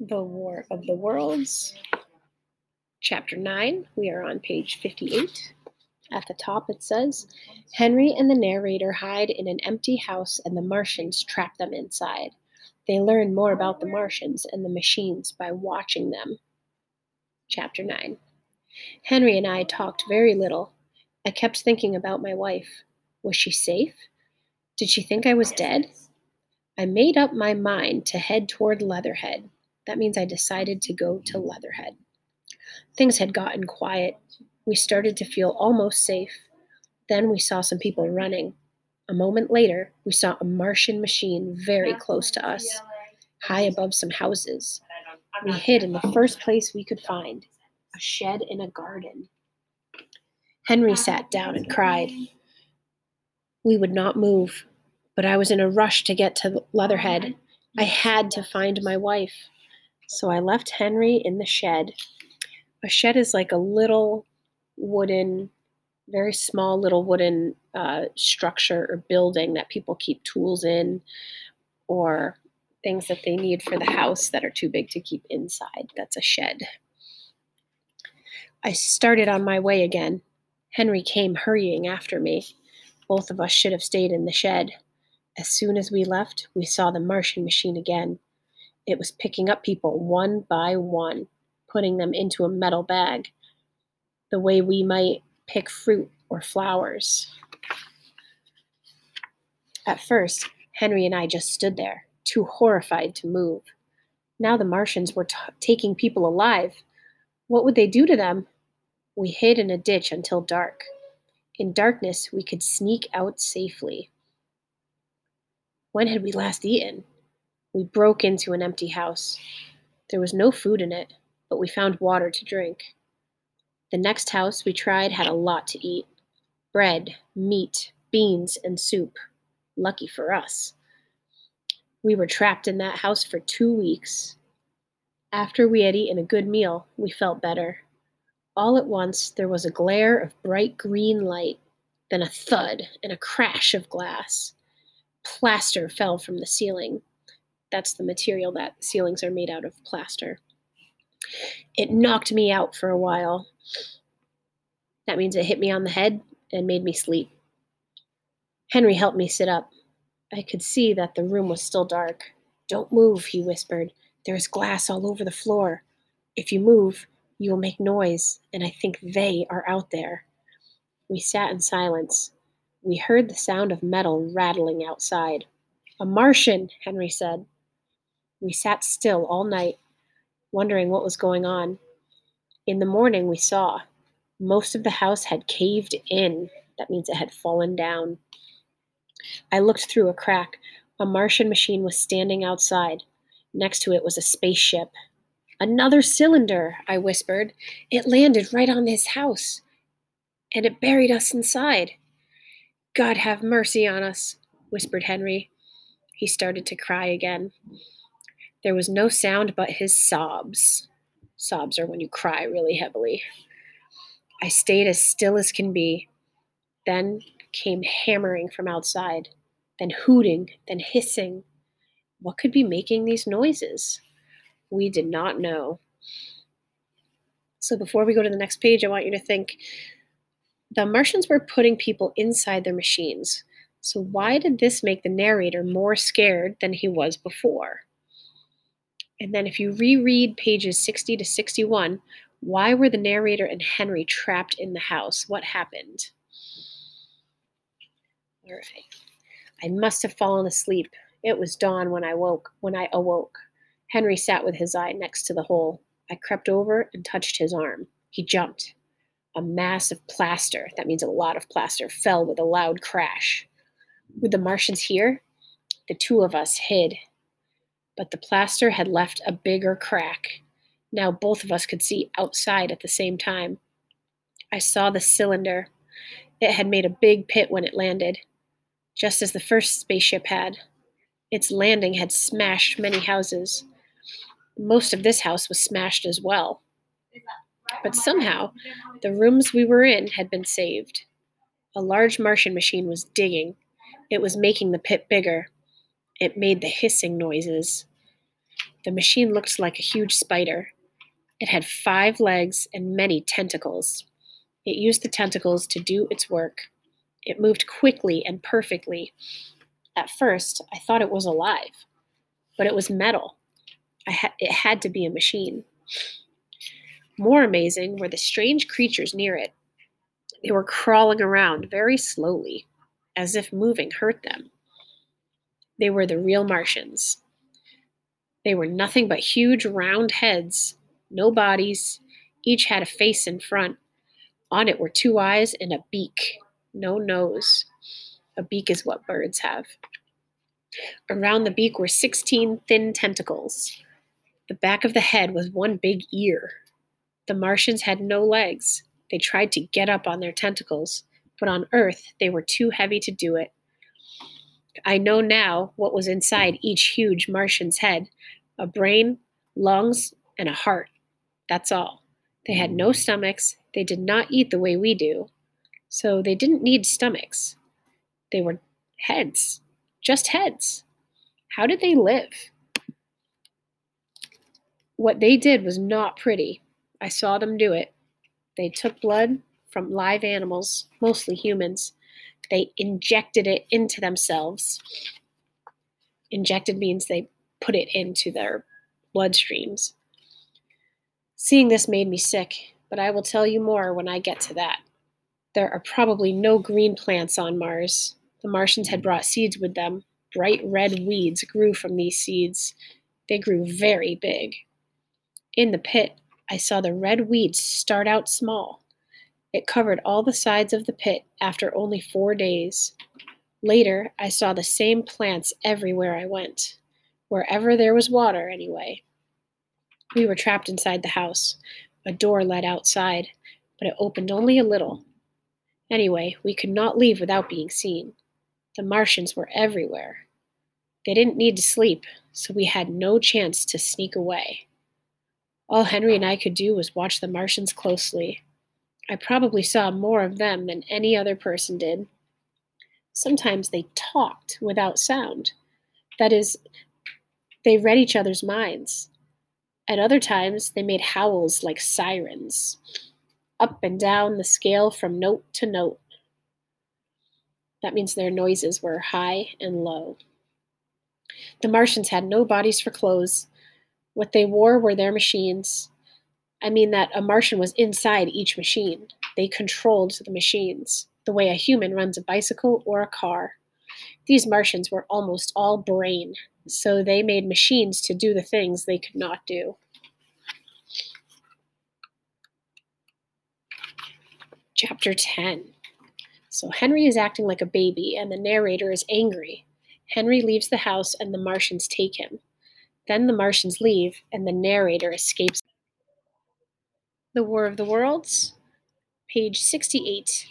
The War of the Worlds, Chapter 9. We are on page 58. At the top it says Henry and the narrator hide in an empty house, and the Martians trap them inside. They learn more about the Martians and the machines by watching them. Chapter 9. Henry and I talked very little. I kept thinking about my wife. Was she safe? Did she think I was dead? I made up my mind to head toward Leatherhead. That means I decided to go to Leatherhead. Things had gotten quiet. We started to feel almost safe. Then we saw some people running. A moment later, we saw a Martian machine very close to us, high above some houses. We hid in the first place we could find a shed in a garden. Henry sat down and cried. We would not move, but I was in a rush to get to Leatherhead. I had to find my wife. So I left Henry in the shed. A shed is like a little wooden, very small little wooden uh, structure or building that people keep tools in or things that they need for the house that are too big to keep inside. That's a shed. I started on my way again. Henry came hurrying after me. Both of us should have stayed in the shed. As soon as we left, we saw the Martian machine again. It was picking up people one by one, putting them into a metal bag, the way we might pick fruit or flowers. At first, Henry and I just stood there, too horrified to move. Now the Martians were t- taking people alive. What would they do to them? We hid in a ditch until dark. In darkness, we could sneak out safely. When had we last eaten? We broke into an empty house. There was no food in it, but we found water to drink. The next house we tried had a lot to eat bread, meat, beans, and soup. Lucky for us. We were trapped in that house for two weeks. After we had eaten a good meal, we felt better. All at once, there was a glare of bright green light, then a thud and a crash of glass plaster fell from the ceiling. That's the material that ceilings are made out of plaster. It knocked me out for a while. That means it hit me on the head and made me sleep. Henry helped me sit up. I could see that the room was still dark. Don't move, he whispered. There is glass all over the floor. If you move, you will make noise, and I think they are out there. We sat in silence. We heard the sound of metal rattling outside. A Martian, Henry said. We sat still all night, wondering what was going on. In the morning, we saw. Most of the house had caved in. That means it had fallen down. I looked through a crack. A Martian machine was standing outside. Next to it was a spaceship. Another cylinder, I whispered. It landed right on this house, and it buried us inside. God have mercy on us, whispered Henry. He started to cry again. There was no sound but his sobs. Sobs are when you cry really heavily. I stayed as still as can be. Then came hammering from outside, then hooting, then hissing. What could be making these noises? We did not know. So before we go to the next page, I want you to think the Martians were putting people inside their machines. So, why did this make the narrator more scared than he was before? And then, if you reread pages 60 to 61, why were the narrator and Henry trapped in the house? What happened? All right. I must have fallen asleep. It was dawn when I woke. When I awoke, Henry sat with his eye next to the hole. I crept over and touched his arm. He jumped. A mass of plaster, that means a lot of plaster, fell with a loud crash. With the Martians here, the two of us hid. But the plaster had left a bigger crack. Now both of us could see outside at the same time. I saw the cylinder. It had made a big pit when it landed, just as the first spaceship had. Its landing had smashed many houses. Most of this house was smashed as well. But somehow, the rooms we were in had been saved. A large Martian machine was digging. It was making the pit bigger. It made the hissing noises. The machine looked like a huge spider. It had five legs and many tentacles. It used the tentacles to do its work. It moved quickly and perfectly. At first, I thought it was alive, but it was metal. Ha- it had to be a machine. More amazing were the strange creatures near it. They were crawling around very slowly, as if moving hurt them. They were the real Martians. They were nothing but huge round heads, no bodies, each had a face in front. On it were two eyes and a beak, no nose. A beak is what birds have. Around the beak were 16 thin tentacles. The back of the head was one big ear. The Martians had no legs. They tried to get up on their tentacles, but on Earth they were too heavy to do it. I know now what was inside each huge Martian's head a brain, lungs, and a heart. That's all. They had no hmm. stomachs. They did not eat the way we do. So they didn't need stomachs. They were heads, just heads. How did they live? What they did was not pretty. I saw them do it. They took blood from live animals, mostly humans. They injected it into themselves. Injected means they put it into their bloodstreams. Seeing this made me sick, but I will tell you more when I get to that. There are probably no green plants on Mars. The Martians had brought seeds with them. Bright red weeds grew from these seeds. They grew very big. In the pit, I saw the red weeds start out small. It covered all the sides of the pit after only four days. Later, I saw the same plants everywhere I went, wherever there was water, anyway. We were trapped inside the house. A door led outside, but it opened only a little. Anyway, we could not leave without being seen. The Martians were everywhere. They didn't need to sleep, so we had no chance to sneak away. All Henry and I could do was watch the Martians closely. I probably saw more of them than any other person did. Sometimes they talked without sound. That is, they read each other's minds. At other times, they made howls like sirens, up and down the scale from note to note. That means their noises were high and low. The Martians had no bodies for clothes. What they wore were their machines. I mean that a Martian was inside each machine. They controlled the machines, the way a human runs a bicycle or a car. These Martians were almost all brain, so they made machines to do the things they could not do. Chapter 10 So Henry is acting like a baby, and the narrator is angry. Henry leaves the house, and the Martians take him. Then the Martians leave, and the narrator escapes. The War of the Worlds, page 68.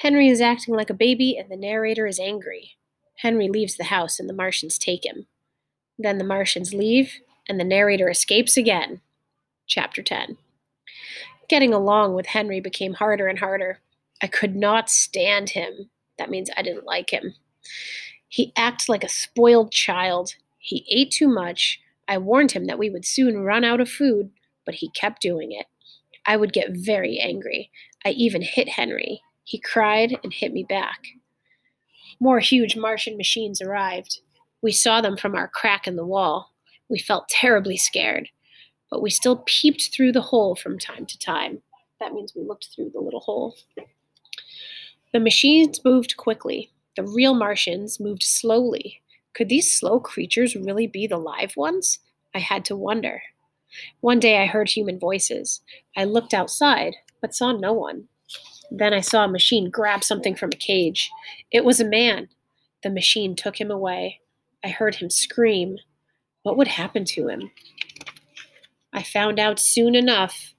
Henry is acting like a baby, and the narrator is angry. Henry leaves the house and the Martians take him. Then the Martians leave and the narrator escapes again. Chapter 10. Getting along with Henry became harder and harder. I could not stand him. That means I didn't like him. He acts like a spoiled child. He ate too much. I warned him that we would soon run out of food, but he kept doing it. I would get very angry. I even hit Henry. He cried and hit me back. More huge Martian machines arrived. We saw them from our crack in the wall. We felt terribly scared, but we still peeped through the hole from time to time. That means we looked through the little hole. The machines moved quickly. The real Martians moved slowly. Could these slow creatures really be the live ones? I had to wonder. One day I heard human voices. I looked outside, but saw no one. Then I saw a machine grab something from a cage. It was a man. The machine took him away. I heard him scream. What would happen to him? I found out soon enough.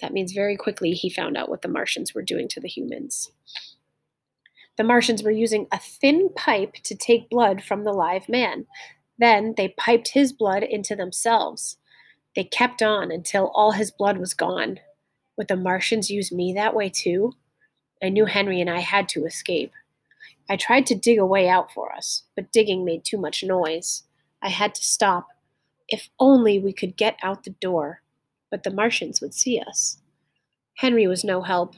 That means very quickly he found out what the Martians were doing to the humans. The Martians were using a thin pipe to take blood from the live man. Then they piped his blood into themselves. They kept on until all his blood was gone. Would the Martians use me that way too? I knew Henry and I had to escape. I tried to dig a way out for us, but digging made too much noise. I had to stop. If only we could get out the door, but the Martians would see us. Henry was no help.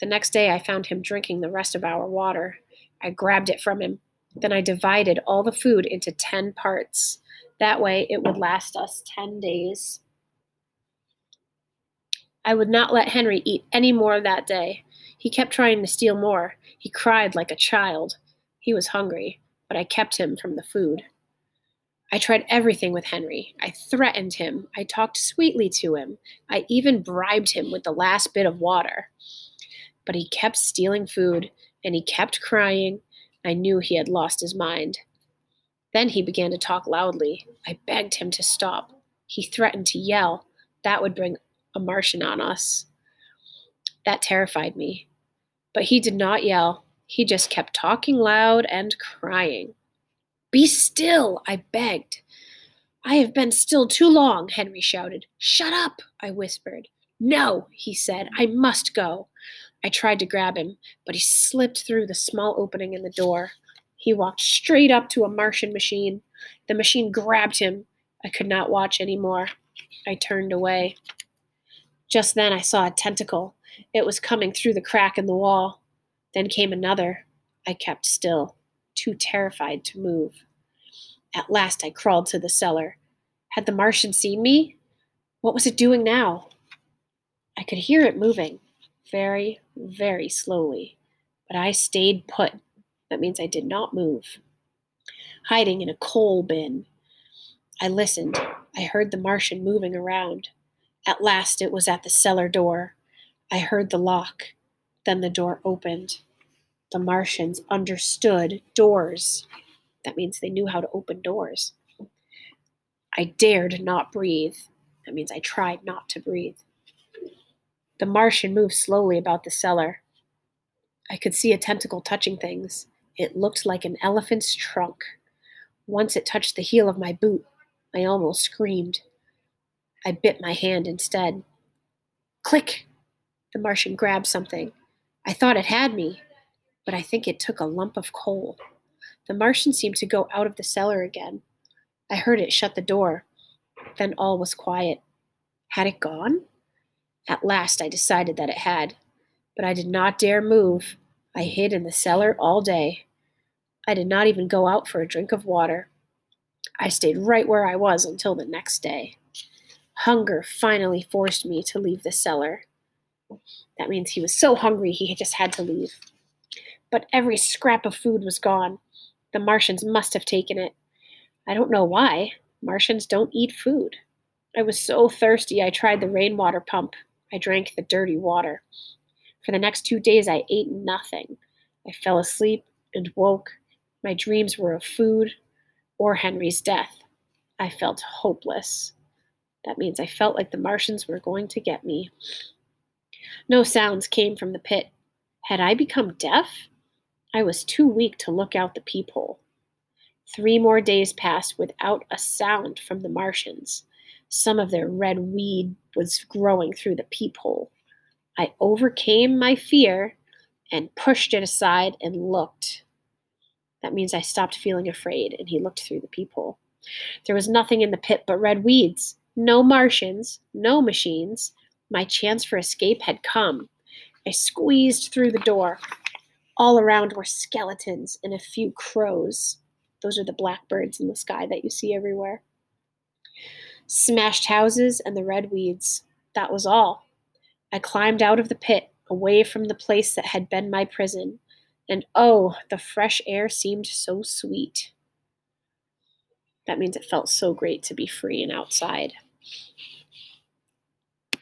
The next day, I found him drinking the rest of our water. I grabbed it from him. Then I divided all the food into 10 parts. That way, it would last us 10 days. I would not let Henry eat any more that day. He kept trying to steal more. He cried like a child. He was hungry, but I kept him from the food. I tried everything with Henry. I threatened him. I talked sweetly to him. I even bribed him with the last bit of water. But he kept stealing food and he kept crying. I knew he had lost his mind. Then he began to talk loudly. I begged him to stop. He threatened to yell. That would bring a Martian on us. That terrified me. But he did not yell. He just kept talking loud and crying. Be still, I begged. I have been still too long, Henry shouted. Shut up, I whispered. No, he said. I must go. I tried to grab him, but he slipped through the small opening in the door. He walked straight up to a Martian machine. The machine grabbed him. I could not watch any more. I turned away. Just then I saw a tentacle. It was coming through the crack in the wall. Then came another. I kept still, too terrified to move. At last I crawled to the cellar. Had the Martian seen me? What was it doing now? I could hear it moving, very, very slowly, but I stayed put. That means I did not move. Hiding in a coal bin. I listened. I heard the Martian moving around. At last it was at the cellar door. I heard the lock. Then the door opened. The Martians understood doors. That means they knew how to open doors. I dared not breathe. That means I tried not to breathe. The Martian moved slowly about the cellar. I could see a tentacle touching things. It looked like an elephant's trunk. Once it touched the heel of my boot. I almost screamed. I bit my hand instead. Click! The Martian grabbed something. I thought it had me, but I think it took a lump of coal. The Martian seemed to go out of the cellar again. I heard it shut the door. Then all was quiet. Had it gone? At last I decided that it had, but I did not dare move. I hid in the cellar all day. I did not even go out for a drink of water. I stayed right where I was until the next day. Hunger finally forced me to leave the cellar. That means he was so hungry he just had to leave. But every scrap of food was gone. The Martians must have taken it. I don't know why. Martians don't eat food. I was so thirsty I tried the rainwater pump. I drank the dirty water. For the next two days I ate nothing. I fell asleep and woke. My dreams were of food or Henry's death. I felt hopeless. That means I felt like the Martians were going to get me. No sounds came from the pit. Had I become deaf? I was too weak to look out the peephole. Three more days passed without a sound from the Martians. Some of their red weed was growing through the peephole. I overcame my fear and pushed it aside and looked. That means I stopped feeling afraid, and he looked through the peephole. There was nothing in the pit but red weeds. No Martians, no machines. My chance for escape had come. I squeezed through the door. All around were skeletons and a few crows. Those are the blackbirds in the sky that you see everywhere. Smashed houses and the red weeds. That was all. I climbed out of the pit, away from the place that had been my prison, and oh, the fresh air seemed so sweet. That means it felt so great to be free and outside.